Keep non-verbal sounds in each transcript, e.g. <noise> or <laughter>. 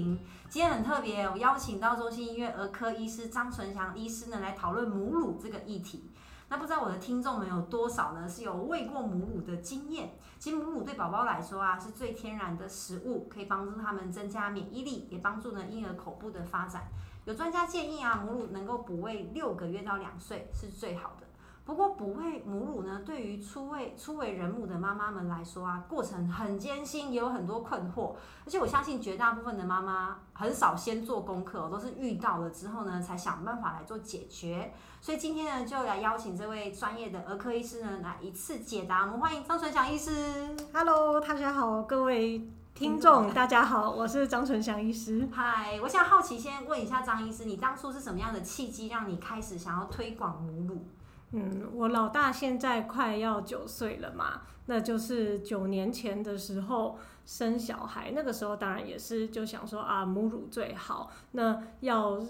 今天很特别，我邀请到中心医院儿科医师张纯祥医师呢来讨论母乳这个议题。那不知道我的听众们有多少呢是有喂过母乳的经验？其实母乳对宝宝来说啊是最天然的食物，可以帮助他们增加免疫力，也帮助呢婴儿口部的发展。有专家建议啊，母乳能够补喂六个月到两岁是最好的。不过哺喂母乳呢，对于初为初为人母的妈妈们来说啊，过程很艰辛，也有很多困惑。而且我相信绝大部分的妈妈很少先做功课，都是遇到了之后呢，才想办法来做解决。所以今天呢，就来邀请这位专业的儿科医师呢，来一次解答。我们欢迎张纯祥医师。Hello，大家好，各位听众，大家好，我是张纯祥医师。嗨，我想好奇先问一下张医师，你当初是什么样的契机，让你开始想要推广母乳？嗯，我老大现在快要九岁了嘛，那就是九年前的时候生小孩，那个时候当然也是就想说啊，母乳最好。那要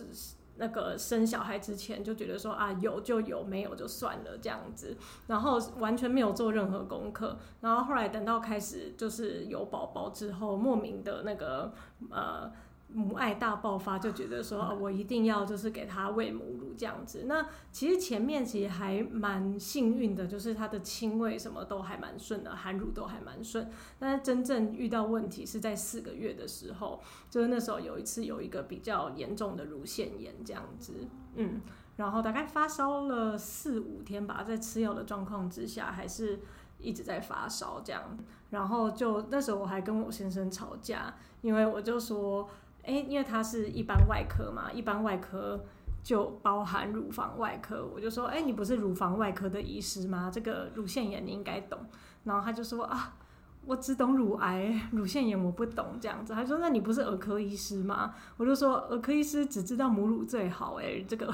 那个生小孩之前就觉得说啊，有就有，没有就算了这样子，然后完全没有做任何功课。然后后来等到开始就是有宝宝之后，莫名的那个呃。母爱大爆发，就觉得说，我一定要就是给他喂母乳这样子。那其实前面其实还蛮幸运的，就是他的亲喂什么都还蛮顺的，含乳都还蛮顺。但是真正遇到问题是在四个月的时候，就是那时候有一次有一个比较严重的乳腺炎这样子，嗯，然后大概发烧了四五天吧，在吃药的状况之下，还是一直在发烧这样。然后就那时候我还跟我先生吵架，因为我就说。哎，因为他是一般外科嘛，一般外科就包含乳房外科。我就说，哎，你不是乳房外科的医师吗？这个乳腺炎你应该懂。然后他就说啊，我只懂乳癌，乳腺炎我不懂这样子。他说，那你不是儿科医师吗？我就说，儿科医师只知道母乳最好，哎，这个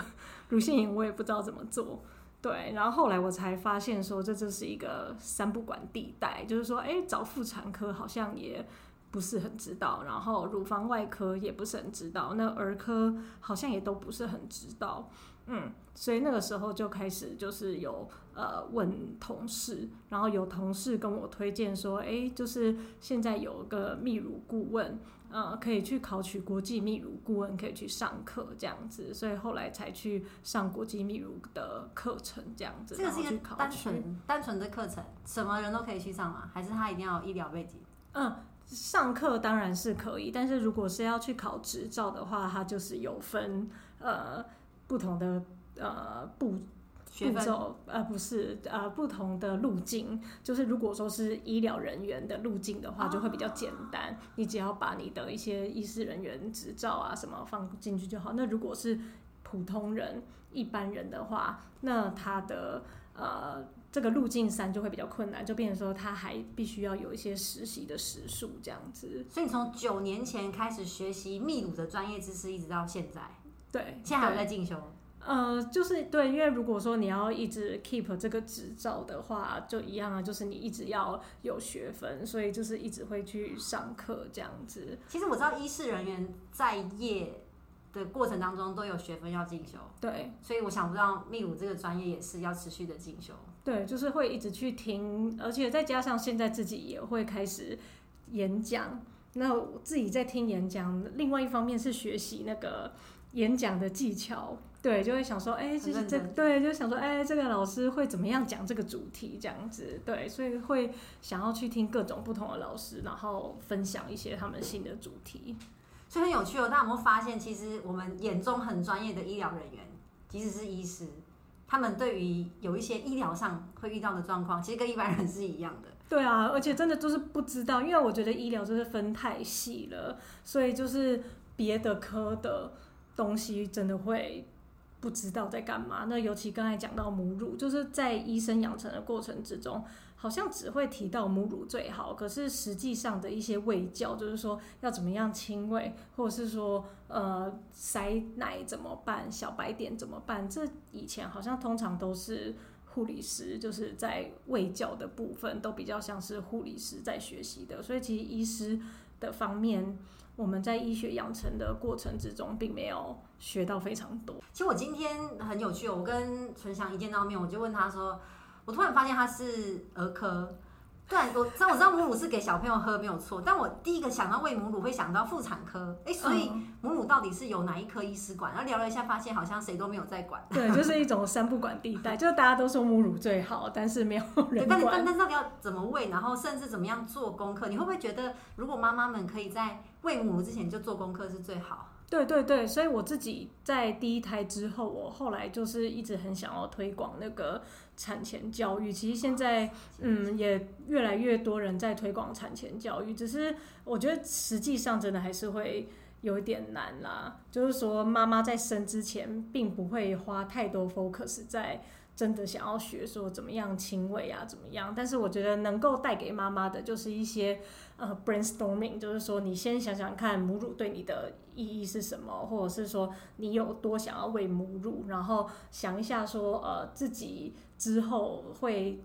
乳腺炎我也不知道怎么做。对，然后后来我才发现说，这就是一个三不管地带，就是说，哎，找妇产科好像也。不是很知道，然后乳房外科也不是很知道，那儿科好像也都不是很知道，嗯，所以那个时候就开始就是有呃问同事，然后有同事跟我推荐说，哎，就是现在有个泌乳顾问，呃，可以去考取国际泌乳顾问，可以去上课这样子，所以后来才去上国际泌乳的课程这样子。这个是一个单纯单纯的课程，什么人都可以去上吗？还是他一定要有医疗背景？嗯。上课当然是可以，但是如果是要去考执照的话，它就是有分呃不同的呃步步骤，呃不是呃不同的路径。就是如果说是医疗人员的路径的话，就会比较简单，哦，你只要把你的一些医师人员执照啊什么放进去就好。那如果是普通人、一般人的话，那他的呃。这个路径三就会比较困难，就变成说他还必须要有一些实习的时数这样子。所以你从九年前开始学习秘鲁的专业知识，一直到现在，对，现在还有在进修。呃，就是对，因为如果说你要一直 keep 这个执照的话，就一样啊，就是你一直要有学分，所以就是一直会去上课这样子。其实我知道医事人员在业的过程当中都有学分要进修，对，所以我想不到秘鲁这个专业也是要持续的进修。对，就是会一直去听，而且再加上现在自己也会开始演讲。那我自己在听演讲，另外一方面是学习那个演讲的技巧。对，就会想说，哎，就是这，对，就想说，哎，这个老师会怎么样讲这个主题这样子。对，所以会想要去听各种不同的老师，然后分享一些他们新的主题。所以很有趣哦。大家有没有发现，其实我们眼中很专业的医疗人员，即使是医师。他们对于有一些医疗上会遇到的状况，其实跟一般人是一样的。对啊，而且真的就是不知道，因为我觉得医疗就是分太细了，所以就是别的科的东西真的会不知道在干嘛。那尤其刚才讲到母乳，就是在医生养成的过程之中，好像只会提到母乳最好，可是实际上的一些喂教，就是说要怎么样亲喂，或者是说呃塞奶怎么办，小白点怎么办，这以前好像通常都是护理师就是在卫教的部分都比较像是护理师在学习的，所以其实医师的方面。我们在医学养成的过程之中，并没有学到非常多。其实我今天很有趣，我跟纯祥一见到面，我就问他说：“我突然发现他是儿科。”对，我知道我知道母乳是给小朋友喝没有错，但我第一个想到喂母乳会想到妇产科，哎，所以母乳到底是由哪一科医师管？然后聊了一下，发现好像谁都没有在管。对，就是一种三不管地带，就是大家都说母乳最好，但是没有人管。但但但是到底要怎么喂，然后甚至怎么样做功课？你会不会觉得，如果妈妈们可以在喂母乳之前就做功课是最好？对对对，所以我自己在第一胎之后，我后来就是一直很想要推广那个产前教育。其实现在，嗯，也越来越多人在推广产前教育，只是我觉得实际上真的还是会有一点难啦。就是说，妈妈在生之前，并不会花太多 focus 在。真的想要学说怎么样亲喂啊，怎么样？但是我觉得能够带给妈妈的就是一些呃 brainstorming，就是说你先想想看母乳对你的意义是什么，或者是说你有多想要喂母乳，然后想一下说呃自己之后会。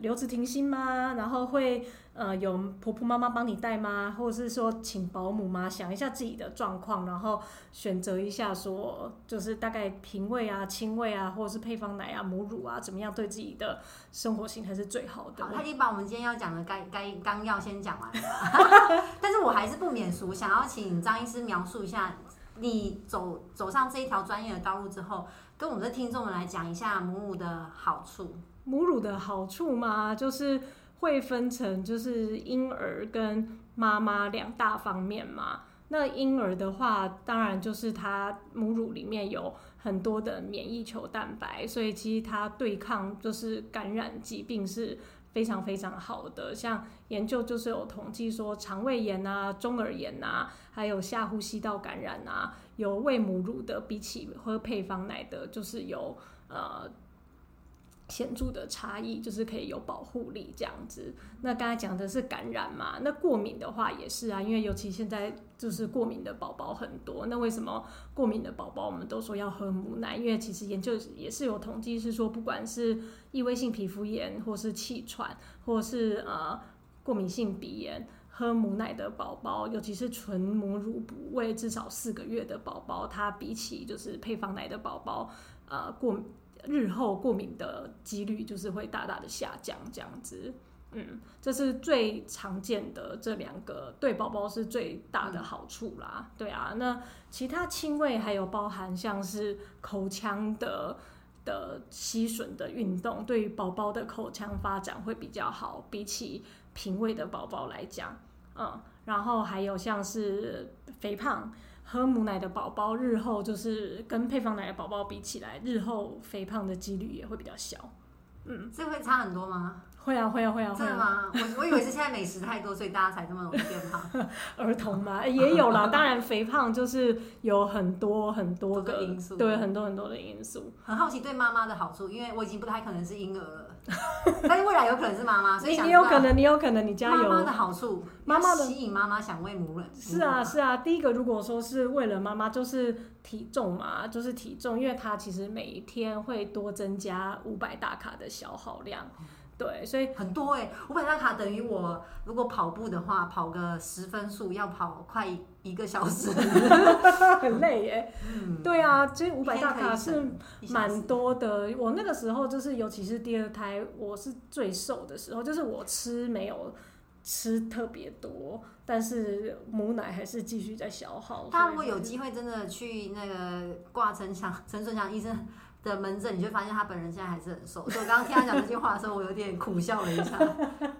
留职停薪吗？然后会呃有婆婆妈妈帮你带吗？或者是说请保姆吗？想一下自己的状况，然后选择一下说就是大概瓶喂啊、亲喂啊，或者是配方奶啊、母乳啊，怎么样对自己的生活型才是最好的？好，他已经把我们今天要讲的该该纲要先讲完了，<laughs> 但是我还是不免俗，想要请张医师描述一下你走走上这一条专业的道路之后，跟我们的听众们来讲一下母乳的好处。母乳的好处嘛，就是会分成就是婴儿跟妈妈两大方面嘛。那婴儿的话，当然就是它母乳里面有很多的免疫球蛋白，所以其实它对抗就是感染疾病是非常非常好的。像研究就是有统计说，肠胃炎啊、中耳炎啊，还有下呼吸道感染啊，有喂母乳的比起喝配方奶的，就是有呃。显著的差异就是可以有保护力这样子。那刚才讲的是感染嘛，那过敏的话也是啊，因为尤其现在就是过敏的宝宝很多。那为什么过敏的宝宝我们都说要喝母奶？因为其实研究也是有统计是说，不管是异位性皮肤炎，或是气喘，或是呃过敏性鼻炎，喝母奶的宝宝，尤其是纯母乳哺喂至少四个月的宝宝，它比起就是配方奶的宝宝，呃过。日后过敏的几率就是会大大的下降，这样子，嗯，这是最常见的这两个对宝宝是最大的好处啦。对啊，那其他亲喂还有包含像是口腔的的吸吮的运动，对于宝宝的口腔发展会比较好，比起瓶喂的宝宝来讲，嗯，然后还有像是肥胖。喝母奶的宝宝日后就是跟配方奶的宝宝比起来，日后肥胖的几率也会比较小。嗯，这会差很多吗？会啊，会啊，会啊。真的吗？我我以为是现在美食太多，所以大家才这么容易变胖。<laughs> 儿童嘛，也有啦。当然，肥胖就是有很多很多个因素，对，很多很多的因素。很好奇对妈妈的好处，因为我已经不太可能是婴儿了。<laughs> 但是未来有可能是妈妈，所以你有可能，你有可能，你家有妈妈的好处，妈妈的吸引妈妈想喂母乳。是啊，是啊。第一个，如果说是为了妈妈，就是体重嘛，就是体重，因为它其实每一天会多增加五百大卡的消耗量。对，所以很多哎、欸，五百大卡等于我如果跑步的话，跑个十分速要跑快一个小时，<laughs> 很累耶、欸。嗯，对啊，其实五百大卡是蛮多的。我那个时候就是，尤其是第二胎，我是最瘦的时候，就是我吃没有吃特别多，但是母奶还是继续在消耗。他如果有机会真的去那个挂陈强陈顺强医生的门诊，你就发现他本人现在还是很瘦。所以我刚刚听他讲这句话的时候，我有点苦笑了一下，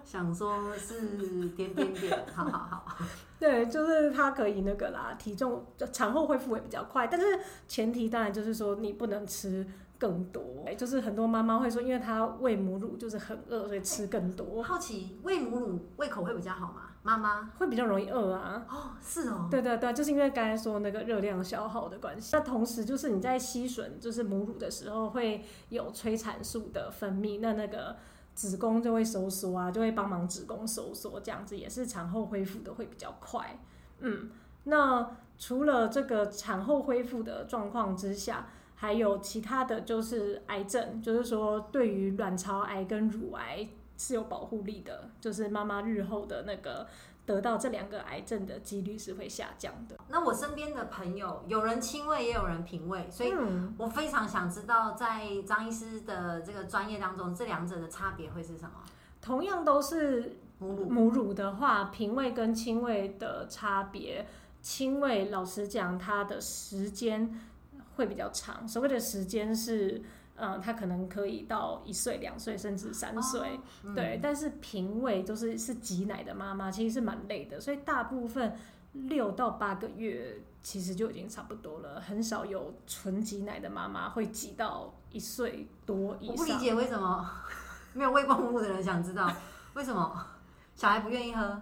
想说是点点点，好好好。<laughs> 对，就是他可以那个啦，体重产后恢复也比较快，但是前提当然就是说你不能吃更多。就是很多妈妈会说，因为她喂母乳就是很饿，所以吃更多。好奇喂母乳胃口会比较好吗？妈妈会比较容易饿啊。哦，是哦。对对对，就是因为刚才说那个热量消耗的关系。那同时就是你在吸吮就是母乳的时候会有催产素的分泌，那那个子宫就会收缩啊，就会帮忙子宫收缩，这样子也是产后恢复的会比较快。嗯，那除了这个产后恢复的状况之下。还有其他的就是癌症，就是说对于卵巢癌跟乳癌是有保护力的，就是妈妈日后的那个得到这两个癌症的几率是会下降的。那我身边的朋友有人亲喂也有人平喂，所以我非常想知道，在张医师的这个专业当中，这两者的差别会是什么？同样都是母乳，母乳的话，平喂跟亲喂的差别，亲喂老实讲，它的时间。会比较长，所谓的时间是，呃，他可能可以到一岁、两岁，甚至三岁，哦嗯、对。但是瓶喂就是是挤奶的妈妈，其实是蛮累的，所以大部分六到八个月其实就已经差不多了，很少有纯挤奶的妈妈会挤到一岁多以上。我不理解为什么 <laughs> 没有喂过母乳的人想知道为什么小孩不愿意喝。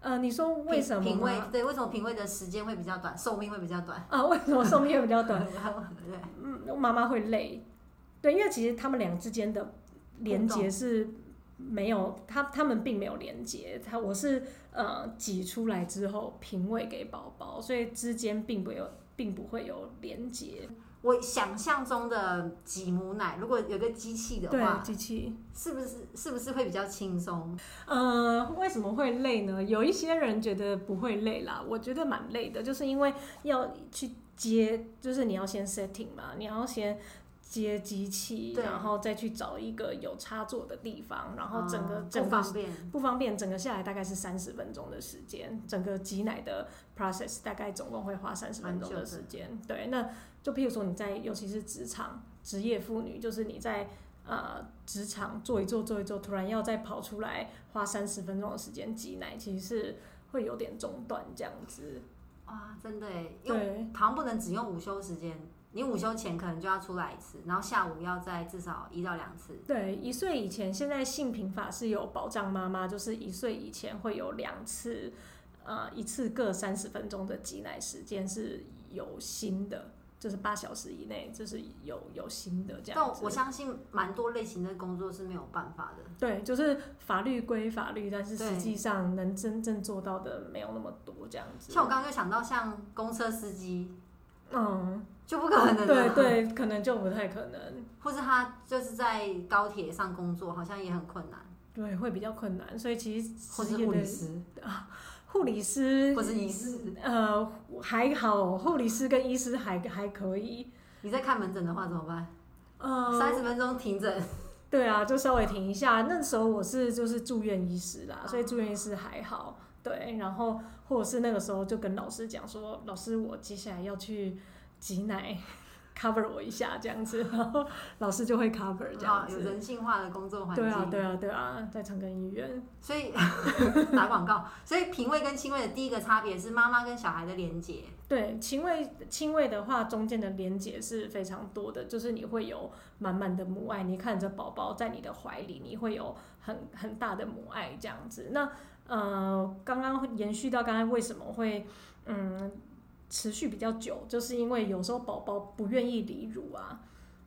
呃，你说为什么？品味对，为什么品味的时间会比较短，寿命会比较短？<laughs> 啊，为什么寿命会比较短？<laughs> 对，嗯，妈妈会累，对，因为其实他们俩之间的连接是没有，他他们并没有连接，他我是呃挤出来之后平喂给宝宝，所以之间并不有，并不会有连接。我想象中的挤母奶，如果有个机器的话，机器是不是是不是会比较轻松？呃，为什么会累呢？有一些人觉得不会累啦，我觉得蛮累的，就是因为要去接，就是你要先 setting 嘛，你要先接机器，然后再去找一个有插座的地方，然后整个、嗯、整个不方便，不方便，整个下来大概是三十分钟的时间，整个挤奶的 process 大概总共会花三十分钟的时间，对，那。就譬如说你在，尤其是职场职业妇女，就是你在呃职场做一做做一做，突然要再跑出来花三十分钟的时间挤奶，其实是会有点中断这样子。啊，真的耶，因为好像不能只用午休时间，你午休前可能就要出来一次，然后下午要再至少一到两次。对，一岁以前，现在性平法是有保障妈妈，就是一岁以前会有两次，呃，一次各三十分钟的挤奶时间是有新的。就是八小时以内，就是有有新的这样子。但我相信蛮多类型的工作是没有办法的。对，就是法律归法律，但是实际上能真正做到的没有那么多这样子。像我刚刚就想到，像公车司机，嗯，就不可能。对对，可能就不太可能。或是他就是在高铁上工作，好像也很困难。对，会比较困难。所以其实或是护理师啊。护理师或是医师，呃，还好，护理师跟医师还还可以。你在看门诊的话怎么办？呃，三十分钟停诊。<laughs> 对啊，就稍微停一下。那时候我是就是住院医师啦，所以住院医师还好。对，然后或者是那个时候就跟老师讲说，老师，我接下来要去挤奶。<laughs> cover 我一下这样子，<laughs> 然后老师就会 cover 这样子。有人性化的工作环境。对啊，对啊，对啊，在长庚医院。所以 <laughs> 打广告。所以瓶喂跟亲喂的第一个差别是妈妈跟小孩的连接。对，亲喂亲喂的话，中间的连接是非常多的，就是你会有满满的母爱，你看着宝宝在你的怀里，你会有很很大的母爱这样子。那呃，刚刚延续到刚才为什么会嗯。持续比较久，就是因为有时候宝宝不愿意离乳啊，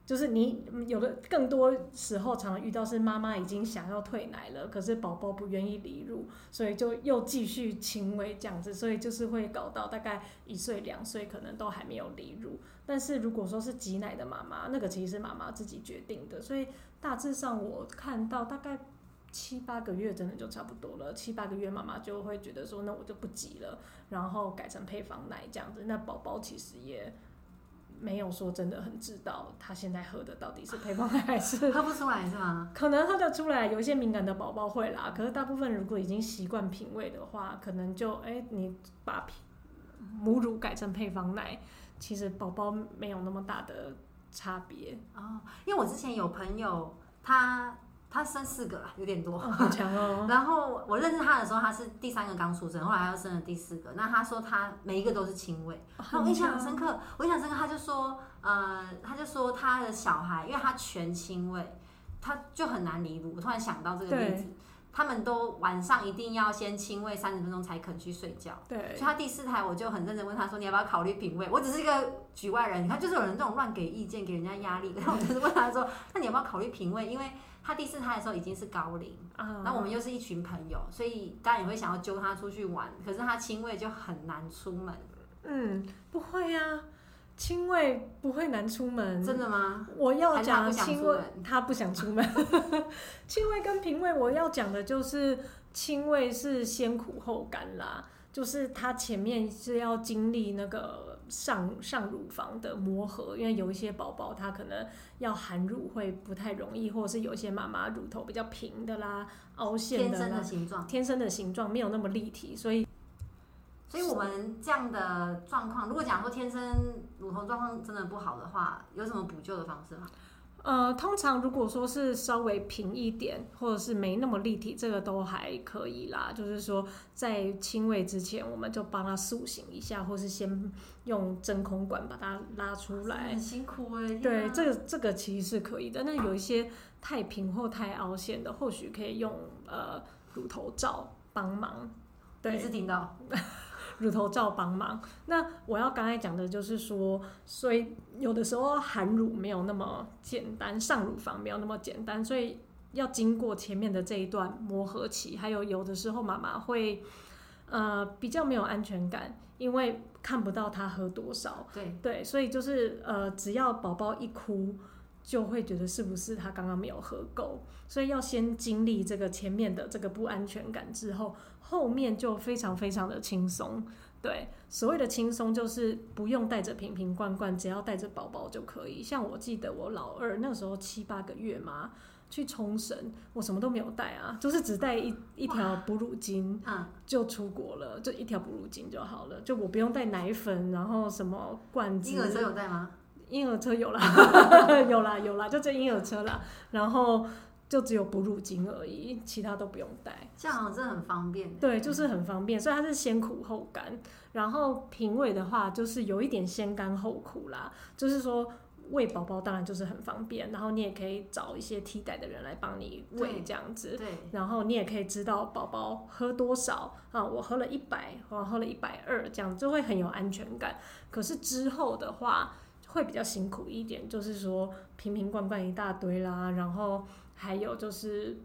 就是你有的更多时候常常遇到是妈妈已经想要退奶了，可是宝宝不愿意离乳，所以就又继续轻微这样子，所以就是会搞到大概一岁两岁可能都还没有离乳。但是如果说是挤奶的妈妈，那个其实是妈妈自己决定的，所以大致上我看到大概。七八个月真的就差不多了，七八个月妈妈就会觉得说，那我就不挤了，然后改成配方奶这样子。那宝宝其实也没有说真的很知道他现在喝的到底是配方奶还是喝不出来是吗？<laughs> 可能喝得出来，有一些敏感的宝宝会啦。可是大部分如果已经习惯品味的话，可能就哎、欸，你把母乳改成配方奶，其实宝宝没有那么大的差别哦。因为我之前有朋友他。他生四个啦，有点多，好强哦。<laughs> 然后我认识他的时候，他是第三个刚出生，后来他又生了第四个。那他说他每一个都是亲喂，那我印象很深刻。我印象深刻，他就说，呃，他就说他的小孩，因为他全亲喂，他就很难离乳。我突然想到这个例子，他们都晚上一定要先亲喂三十分钟才肯去睡觉。对，所以他第四胎我就很认真问他说：“你要不要考虑品味？”我只是一个局外人，你看就是有人这种乱给意见，给人家压力。然后我就是问他说：“那你要不要考虑品味？”因为他第四胎的时候已经是高龄，啊，那我们又是一群朋友，所以当然也会想要揪他出去玩。可是他亲喂就很难出门。嗯，不会呀、啊。亲喂不会难出门，真的吗？我要讲亲喂，他不想出门。<laughs> 亲喂跟平喂，我要讲的就是亲喂是先苦后甘啦，就是他前面是要经历那个上上乳房的磨合，因为有一些宝宝他可能要含乳会不太容易，或者是有一些妈妈乳头比较平的啦、凹陷的啦，天生的形状，天生的形状没有那么立体，所以。所以我们这样的状况，如果讲说天生乳头状况真的不好的话，有什么补救的方式吗？呃，通常如果说是稍微平一点，或者是没那么立体，这个都还可以啦。就是说在亲喂之前，我们就帮他塑形一下，或是先用真空管把它拉出来。很辛苦哎、欸。对，这个这个其实是可以的。那有一些太平或太凹陷的，或许可以用呃乳头罩帮忙。对，第一次听到。<laughs> 乳头罩帮忙。那我要刚才讲的就是说，所以有的时候含乳没有那么简单，上乳房没有那么简单，所以要经过前面的这一段磨合期。还有有的时候妈妈会呃比较没有安全感，因为看不到他喝多少。对对，所以就是呃只要宝宝一哭，就会觉得是不是他刚刚没有喝够，所以要先经历这个前面的这个不安全感之后。后面就非常非常的轻松，对，所谓的轻松就是不用带着瓶瓶罐罐，只要带着宝宝就可以。像我记得我老二那个时候七八个月嘛，去冲绳，我什么都没有带啊，就是只带一一条哺乳巾啊，就出国了，就一条哺乳巾就好了，就我不用带奶粉，然后什么罐子。婴儿车有带吗？婴儿车有啦，<laughs> 有啦有啦，就这婴儿车啦，然后。就只有哺乳巾而已，其他都不用带。这样真的很方便。对，就是很方便，所以它是先苦后甘。然后瓶喂的话，就是有一点先甘后苦啦。就是说喂宝宝当然就是很方便，然后你也可以找一些替代的人来帮你喂这样子。对。然后你也可以知道宝宝喝多少啊，我喝了一百，我喝了一百二，这样就会很有安全感。可是之后的话会比较辛苦一点，就是说瓶瓶罐罐一大堆啦，然后。还有就是，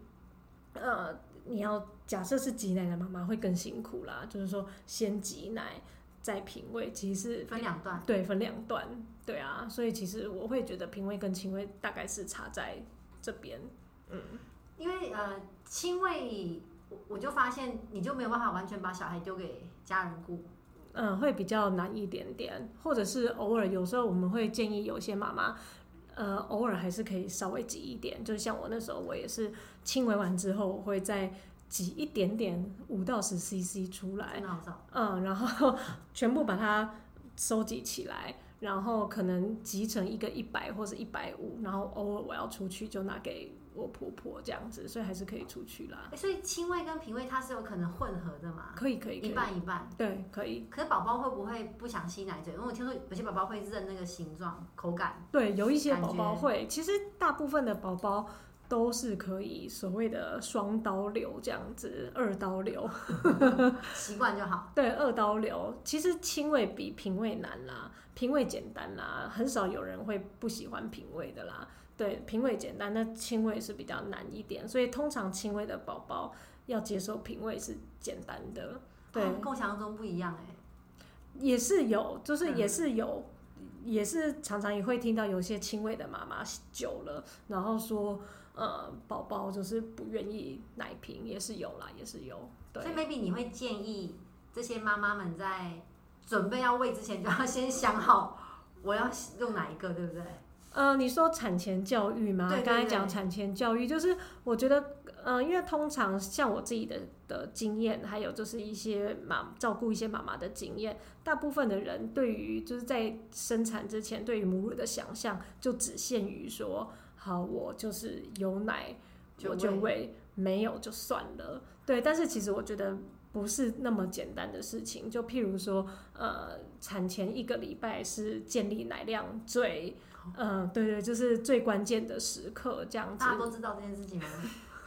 呃，你要假设是挤奶的妈妈会更辛苦啦，就是说先挤奶再品味，其实是分两段，对，分两段，对啊，所以其实我会觉得品味跟亲喂大概是差在这边，嗯，因为呃亲喂，我就发现你就没有办法完全把小孩丢给家人顾，嗯，会比较难一点点，或者是偶尔有时候我们会建议有些妈妈。呃，偶尔还是可以稍微挤一点，就像我那时候，我也是轻微完之后，我会再挤一点点五到十 CC 出来，嗯，然后全部把它收集起来，然后可能集成一个一百或者一百五，然后偶尔我要出去就拿给。我婆婆这样子，所以还是可以出去啦。欸、所以亲喂跟瓶喂它是有可能混合的嘛？可以可以，一半一半。对，可以。可是宝宝会不会不想吸奶嘴？因为我听说有些宝宝会认那个形状、口感。对，有一些宝宝会。其实大部分的宝宝都是可以所谓的双刀流这样子，二刀流，<laughs> 习惯就好。对，二刀流。其实亲喂比瓶喂难啦，瓶喂简单啦，很少有人会不喜欢瓶喂的啦。对，瓶喂简单，那轻微是比较难一点，所以通常轻微的宝宝要接受瓶喂是简单的。对，跟我想象中不一样哎、欸，也是有，就是也是有，嗯、也是常常也会听到有些轻微的妈妈久了，然后说呃宝宝就是不愿意奶瓶，也是有啦，也是有。对，所以 maybe 你会建议这些妈妈们在准备要喂之前，就要先想好我要用哪一个，对不对？呃，你说产前教育吗？刚才讲产前教育，就是我觉得，呃，因为通常像我自己的的经验，还有就是一些妈照顾一些妈妈的经验，大部分的人对于就是在生产之前，对于母乳的想象就只限于说，好，我就是有奶我就喂，没有就算了。对，但是其实我觉得不是那么简单的事情。就譬如说，呃，产前一个礼拜是建立奶量最。嗯，对对，就是最关键的时刻，这样子。大家都知道这件事情吗？<laughs>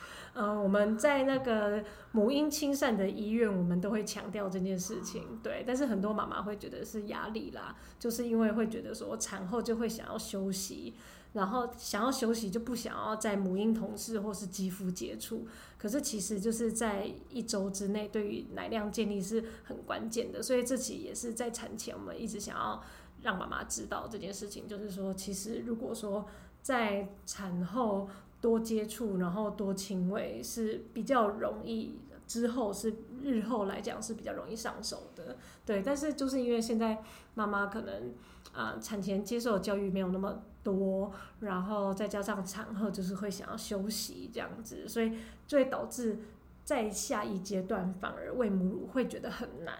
<laughs> 呃，我们在那个母婴亲善的医院，我们都会强调这件事情，对。但是很多妈妈会觉得是压力啦，就是因为会觉得说产后就会想要休息，然后想要休息就不想要在母婴同事或是肌肤接触。可是其实就是在一周之内，对于奶量建立是很关键的。所以这期也是在产前，我们一直想要让妈妈知道这件事情，就是说，其实如果说在产后多接触，然后多亲喂是比较容易，之后是日后来讲是比较容易上手的。对，但是就是因为现在妈妈可能啊、产前接受的教育没有那么多，然后再加上产后就是会想要休息这样子，所以就会导致在下一阶段反而喂母乳会觉得很难。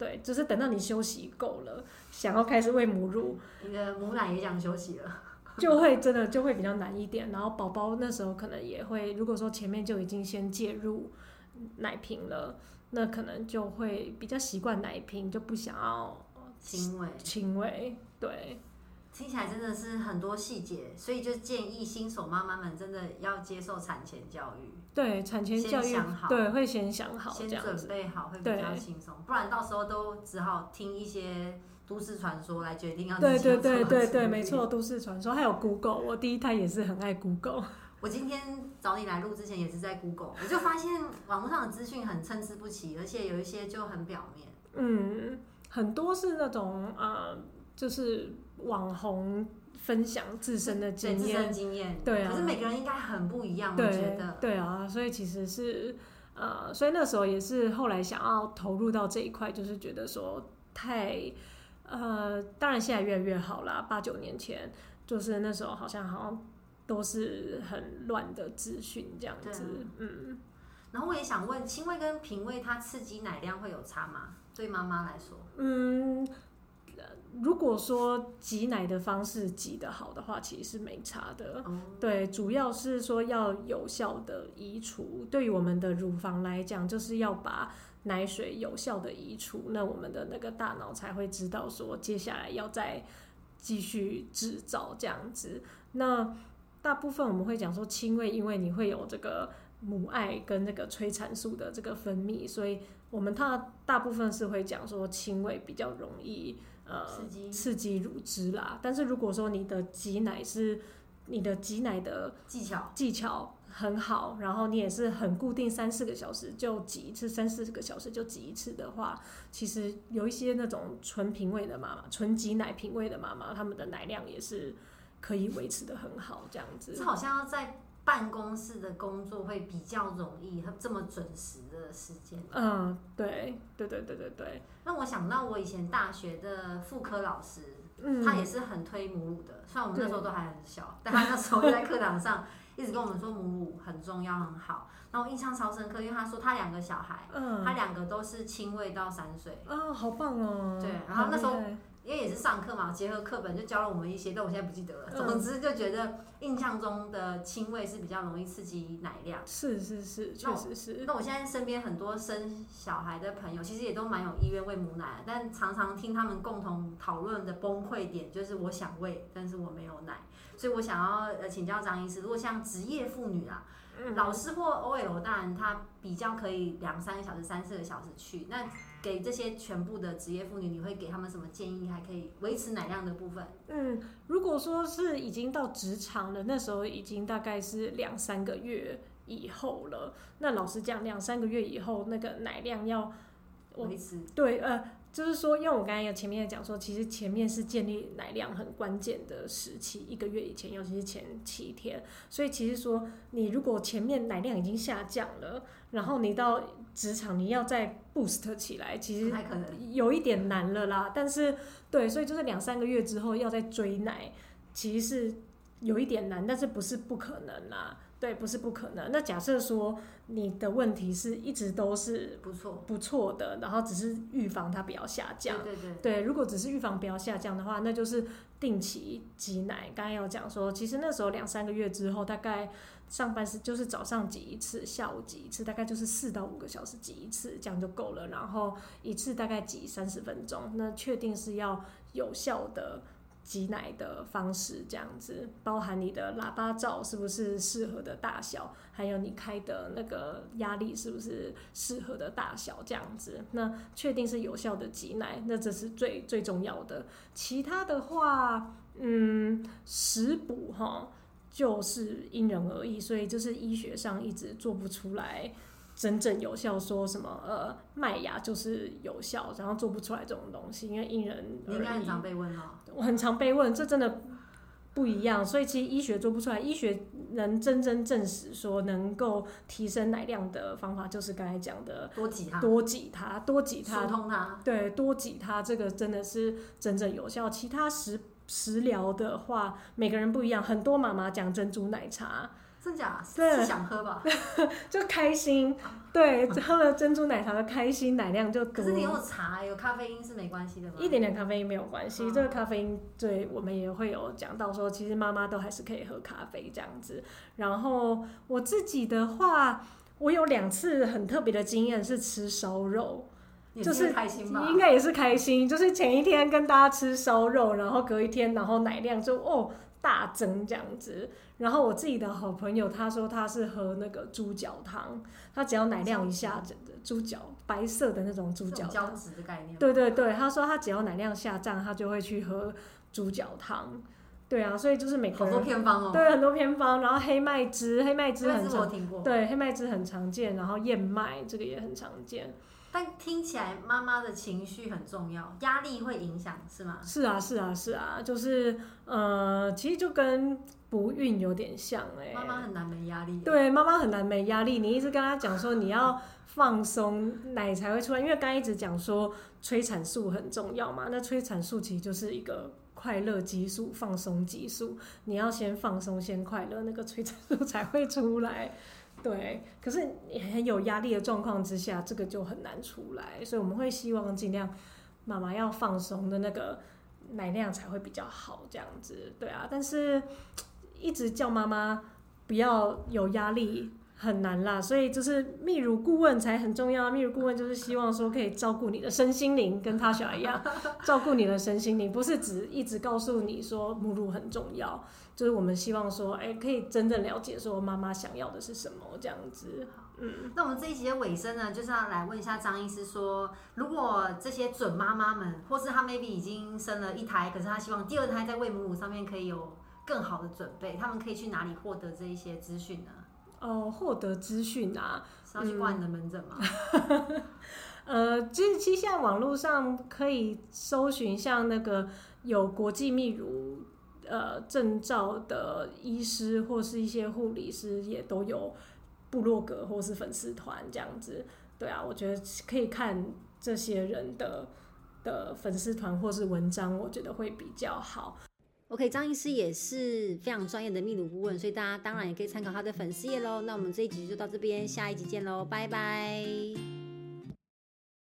对，就是等到你休息够了，想要开始喂母乳，你的母奶也想休息了。<laughs> 就会真的就会比较难一点，然后宝宝那时候可能也会，如果说前面就已经先介入奶瓶了，那可能就会比较习惯奶瓶，就不想要亲喂。亲喂，对。听起来真的是很多细节，所以就建议新手妈妈们真的要接受产前教育。对，产前教育，想好，对，会先想好，先准备好会比较轻松，不然到时候都只好听一些。都市传说来决定要对对对对对，没错，都市传说还有 Google，我第一胎也是很爱 Google。<laughs> 我今天找你来录之前也是在 Google，我就发现网络上的资讯很参差不齐，而且有一些就很表面。嗯，很多是那种呃，就是网红分享自身的经验，自身经验，对啊。可是每个人应该很不一样，我觉得。对啊，所以其实是呃，所以那时候也是后来想要投入到这一块，就是觉得说太。呃，当然现在越来越好啦。八九年前，就是那时候好像好像都是很乱的资讯这样子，嗯。然后我也想问，亲喂跟平喂它刺激奶量会有差吗？对妈妈来说，嗯，如果说挤奶的方式挤得好的话，其实是没差的。嗯、对，主要是说要有效的移除。对于我们的乳房来讲，就是要把。奶水有效的移除，那我们的那个大脑才会知道说接下来要再继续制造这样子。那大部分我们会讲说亲喂，因为你会有这个母爱跟那个催产素的这个分泌，所以我们它大部分是会讲说亲喂比较容易呃刺激乳汁啦。但是如果说你的挤奶是你的挤奶的技巧技巧。很好，然后你也是很固定，三四个小时就挤一次，三四个小时就挤一次的话，其实有一些那种纯瓶喂的妈妈，纯挤奶瓶喂的妈妈，他们的奶量也是可以维持的很好，这样子。这好像要在办公室的工作会比较容易，这么准时的时间。嗯，对，对对对对对。那我想到我以前大学的妇科老师，嗯，他也是很推母乳的，虽然我们那时候都还很小，<laughs> 但他那时候就在课堂上。一直跟我们说母乳很重要很好，然后我印象超深刻，因为他说他两个小孩，嗯，他两个都是亲喂到三岁，啊、哦，好棒哦。对，然后那时候因为也是上课嘛，结合课本就教了我们一些，但我现在不记得了。嗯、总之就觉得印象中的亲喂是比较容易刺激奶量，是是是，确实是。那我现在身边很多生小孩的朋友，其实也都蛮有意愿喂母奶，但常常听他们共同讨论的崩溃点就是我想喂，但是我没有奶。所以我想要呃请教张医师，如果像职业妇女啊，嗯、老师或 OL，当然他比较可以两三个小时、三四个小时去。那给这些全部的职业妇女，你会给他们什么建议？还可以维持奶量的部分？嗯，如果说是已经到职场了，那时候已经大概是两三个月以后了。那老实讲，两三个月以后那个奶量要维持，对呃。就是说，因为我刚才有前面讲说，其实前面是建立奶量很关键的时期，一个月以前，尤其是前七天。所以其实说，你如果前面奶量已经下降了，然后你到职场你要再 boost 起来，其实有一点难了啦。但是，对，所以就是两三个月之后要再追奶，其实是有一点难，但是不是不可能啦。对，不是不可能。那假设说你的问题是一直都是不错不错的，然后只是预防它不要下降。对对对。对，如果只是预防不要下降的话，那就是定期挤奶。刚才有讲说，其实那时候两三个月之后，大概上班是就是早上挤一次，下午挤一次，大概就是四到五个小时挤一次，这样就够了。然后一次大概挤三十分钟，那确定是要有效的。挤奶的方式，这样子，包含你的喇叭罩是不是适合的大小，还有你开的那个压力是不是适合的大小，这样子，那确定是有效的挤奶，那这是最最重要的。其他的话，嗯，食补哈，就是因人而异，所以就是医学上一直做不出来。真正有效，说什么呃麦芽就是有效，然后做不出来这种东西，因为因人而异。你应该很常被问哦。我很常被问，这真的不一样。所以其实医学做不出来，医学能真正证实说能够提升奶量的方法，就是刚才讲的多挤它，多挤它，多挤它，疏通它。对，多挤它，这个真的是真正有效。其他食食疗的话，每个人不一样。很多妈妈讲珍珠奶茶。真假？是想喝吧？<laughs> 就开心，对，喝了珍珠奶茶的开心，奶量就多。可是你有茶，有咖啡因是没关系的吗？一点点咖啡因没有关系，这个咖啡因对我们也会有讲到说，其实妈妈都还是可以喝咖啡这样子。然后我自己的话，我有两次很特别的经验是吃烧肉，就是开心吧？应该也是开心，就是前一天跟大家吃烧肉，然后隔一天，然后奶量就哦大增这样子。然后我自己的好朋友他说他是喝那个猪脚汤，他只要奶量一下，整个猪脚白色的那种猪脚汤，胶质的概念。对对对，他说他只要奶量下降，他就会去喝猪脚汤。对啊，所以就是每个人好多偏方哦。对，很多偏方。然后黑麦汁，黑麦汁很常。对，黑麦汁很常见。然后燕麦这个也很常见。但听起来妈妈的情绪很重要，压力会影响是吗？是啊，是啊，是啊，就是呃，其实就跟。不孕有点像哎、欸，妈妈很难没压力。对，妈妈很难没压力。你一直跟她讲说你要放松，奶才会出来。因为刚一直讲说催产素很重要嘛，那催产素其实就是一个快乐激素、放松激素。你要先放松，先快乐，那个催产素才会出来。对，可是你很有压力的状况之下，这个就很难出来。所以我们会希望尽量妈妈要放松的那个奶量才会比较好，这样子。对啊，但是。一直叫妈妈不要有压力很难啦，所以就是泌乳顾问才很重要。泌乳顾问就是希望说可以照顾你的身心灵，跟他小孩一样照顾你的身心灵，不是只一直告诉你说母乳很重要。就是我们希望说，哎、欸，可以真正了解说妈妈想要的是什么这样子。嗯，那我们这一集的尾声呢，就是要来问一下张医师说，如果这些准妈妈们，或是她 maybe 已经生了一胎，可是她希望第二胎在喂母乳上面可以有。更好的准备，他们可以去哪里获得这一些资讯呢？哦，获得资讯啊，是要去挂你的门诊吗？嗯、<laughs> 呃，其实其实现在网络上可以搜寻像那个有国际泌乳呃证照的医师或是一些护理师，也都有部落格或是粉丝团这样子。对啊，我觉得可以看这些人的的粉丝团或是文章，我觉得会比较好。OK，张医师也是非常专业的泌乳顾问，所以大家当然也可以参考他的粉丝页喽。那我们这一集就到这边，下一集见喽，拜拜。